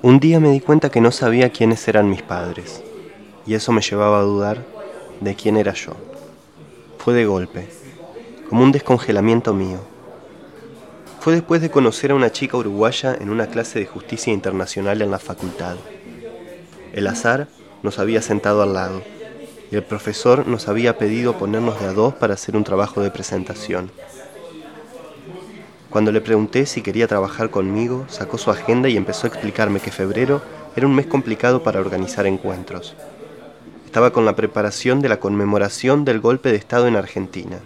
Un día me di cuenta que no sabía quiénes eran mis padres, y eso me llevaba a dudar de quién era yo. Fue de golpe, como un descongelamiento mío. Fue después de conocer a una chica uruguaya en una clase de justicia internacional en la facultad. El azar nos había sentado al lado y el profesor nos había pedido ponernos de a dos para hacer un trabajo de presentación. Cuando le pregunté si quería trabajar conmigo, sacó su agenda y empezó a explicarme que febrero era un mes complicado para organizar encuentros. Estaba con la preparación de la conmemoración del golpe de Estado en Argentina.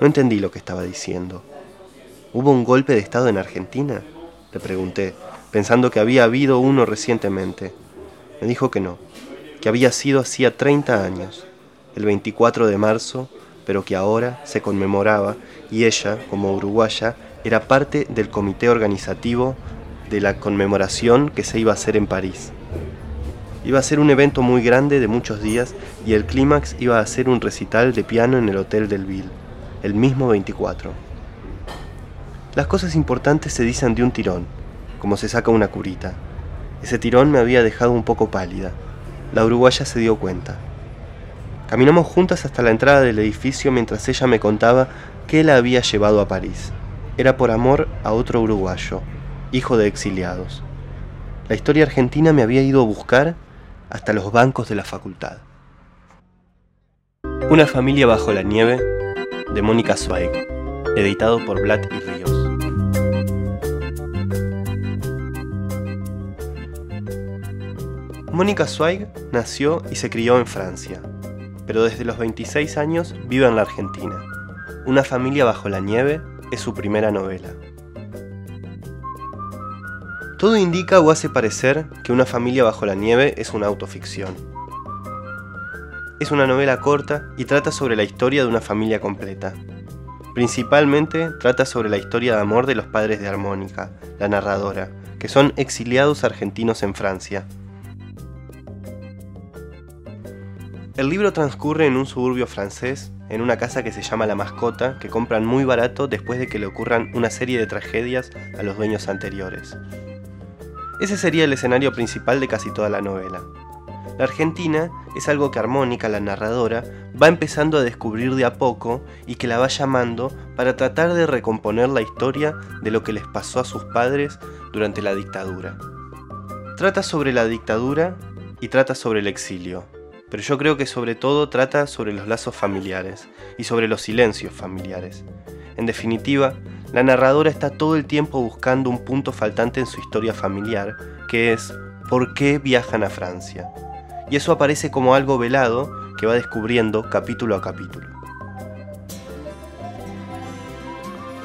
No entendí lo que estaba diciendo. ¿Hubo un golpe de Estado en Argentina? Le pregunté, pensando que había habido uno recientemente. Me dijo que no, que había sido hacía 30 años, el 24 de marzo, pero que ahora se conmemoraba y ella, como uruguaya, era parte del comité organizativo de la conmemoración que se iba a hacer en París. Iba a ser un evento muy grande de muchos días y el clímax iba a ser un recital de piano en el Hotel del Ville, el mismo 24. Las cosas importantes se dicen de un tirón, como se saca una curita. Ese tirón me había dejado un poco pálida. La uruguaya se dio cuenta. Caminamos juntas hasta la entrada del edificio mientras ella me contaba que la había llevado a París. Era por amor a otro uruguayo, hijo de exiliados. La historia argentina me había ido a buscar hasta los bancos de la facultad. Una familia bajo la nieve de Mónica Zweig, editado por Blatt y Ríos. Mónica Zweig nació y se crió en Francia, pero desde los 26 años vive en la Argentina. Una familia bajo la nieve es su primera novela. Todo indica o hace parecer que Una familia bajo la nieve es una autoficción. Es una novela corta y trata sobre la historia de una familia completa. Principalmente trata sobre la historia de amor de los padres de Armónica, la narradora, que son exiliados argentinos en Francia El libro transcurre en un suburbio francés, en una casa que se llama La Mascota, que compran muy barato después de que le ocurran una serie de tragedias a los dueños anteriores. Ese sería el escenario principal de casi toda la novela. La Argentina es algo que Armónica, la narradora, va empezando a descubrir de a poco y que la va llamando para tratar de recomponer la historia de lo que les pasó a sus padres durante la dictadura. Trata sobre la dictadura y trata sobre el exilio, pero yo creo que sobre todo trata sobre los lazos familiares y sobre los silencios familiares. En definitiva, la narradora está todo el tiempo buscando un punto faltante en su historia familiar, que es ¿por qué viajan a Francia? Y eso aparece como algo velado que va descubriendo capítulo a capítulo.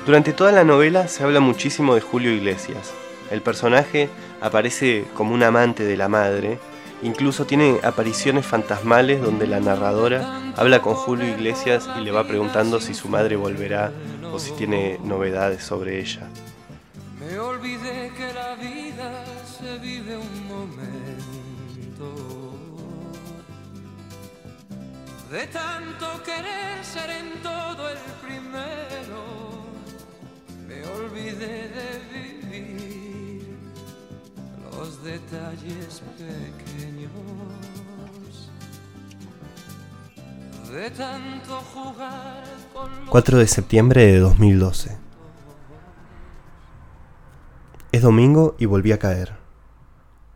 Durante toda la novela se habla muchísimo de Julio Iglesias. El personaje aparece como un amante de la madre Incluso tiene apariciones fantasmales donde la narradora habla con Julio Iglesias y le va preguntando si su madre volverá o si tiene novedades sobre ella. Me olvidé que la vida se vive un momento. De tanto querer ser en todo el primero, me olvidé de vivir los detalles pequeños. De tanto jugar con 4 de septiembre de 2012. Es domingo y volví a caer.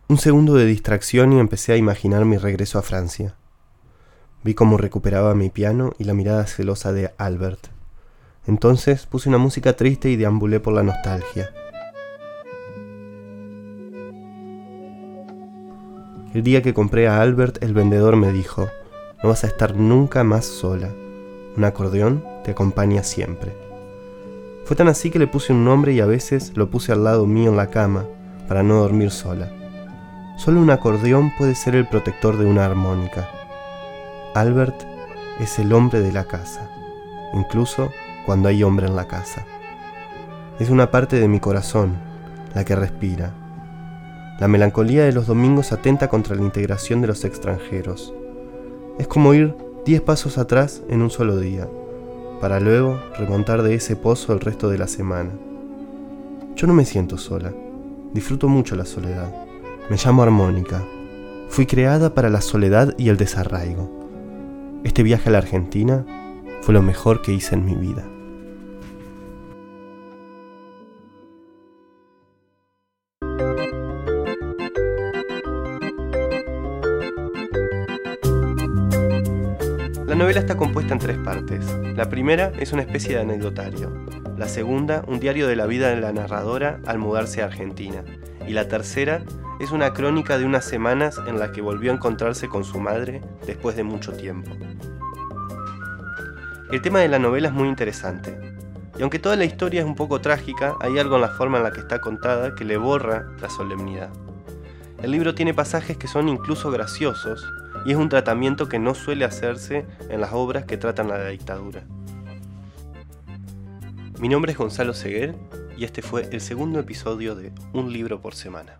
Un segundo de distracción y empecé a imaginar mi regreso a Francia. Vi cómo recuperaba mi piano y la mirada celosa de Albert. Entonces puse una música triste y deambulé por la nostalgia. El día que compré a Albert, el vendedor me dijo, no vas a estar nunca más sola. Un acordeón te acompaña siempre. Fue tan así que le puse un nombre y a veces lo puse al lado mío en la cama para no dormir sola. Solo un acordeón puede ser el protector de una armónica. Albert es el hombre de la casa, incluso cuando hay hombre en la casa. Es una parte de mi corazón, la que respira, la melancolía de los domingos atenta contra la integración de los extranjeros. Es como ir diez pasos atrás en un solo día, para luego remontar de ese pozo el resto de la semana. Yo no me siento sola, disfruto mucho la soledad, Me llamo Armónica. Fui creada para la soledad y el desarraigo. Este viaje a la Argentina fue lo mejor que hice en mi vida. La novela está compuesta en tres partes. La primera es una especie de anecdotario. La segunda, un diario de la vida de la narradora al mudarse a Argentina. Y la tercera es una crónica de unas semanas en la que volvió a encontrarse con su madre después de mucho tiempo. El tema de la novela es muy interesante. Y aunque toda la historia es un poco trágica, hay algo en la forma en la que está contada que le borra la solemnidad. El libro tiene pasajes que son incluso graciosos y es un tratamiento que no suele hacerse en las obras que tratan a la dictadura. Mi nombre es Gonzalo Seguer y este fue el segundo episodio de Un libro por semana.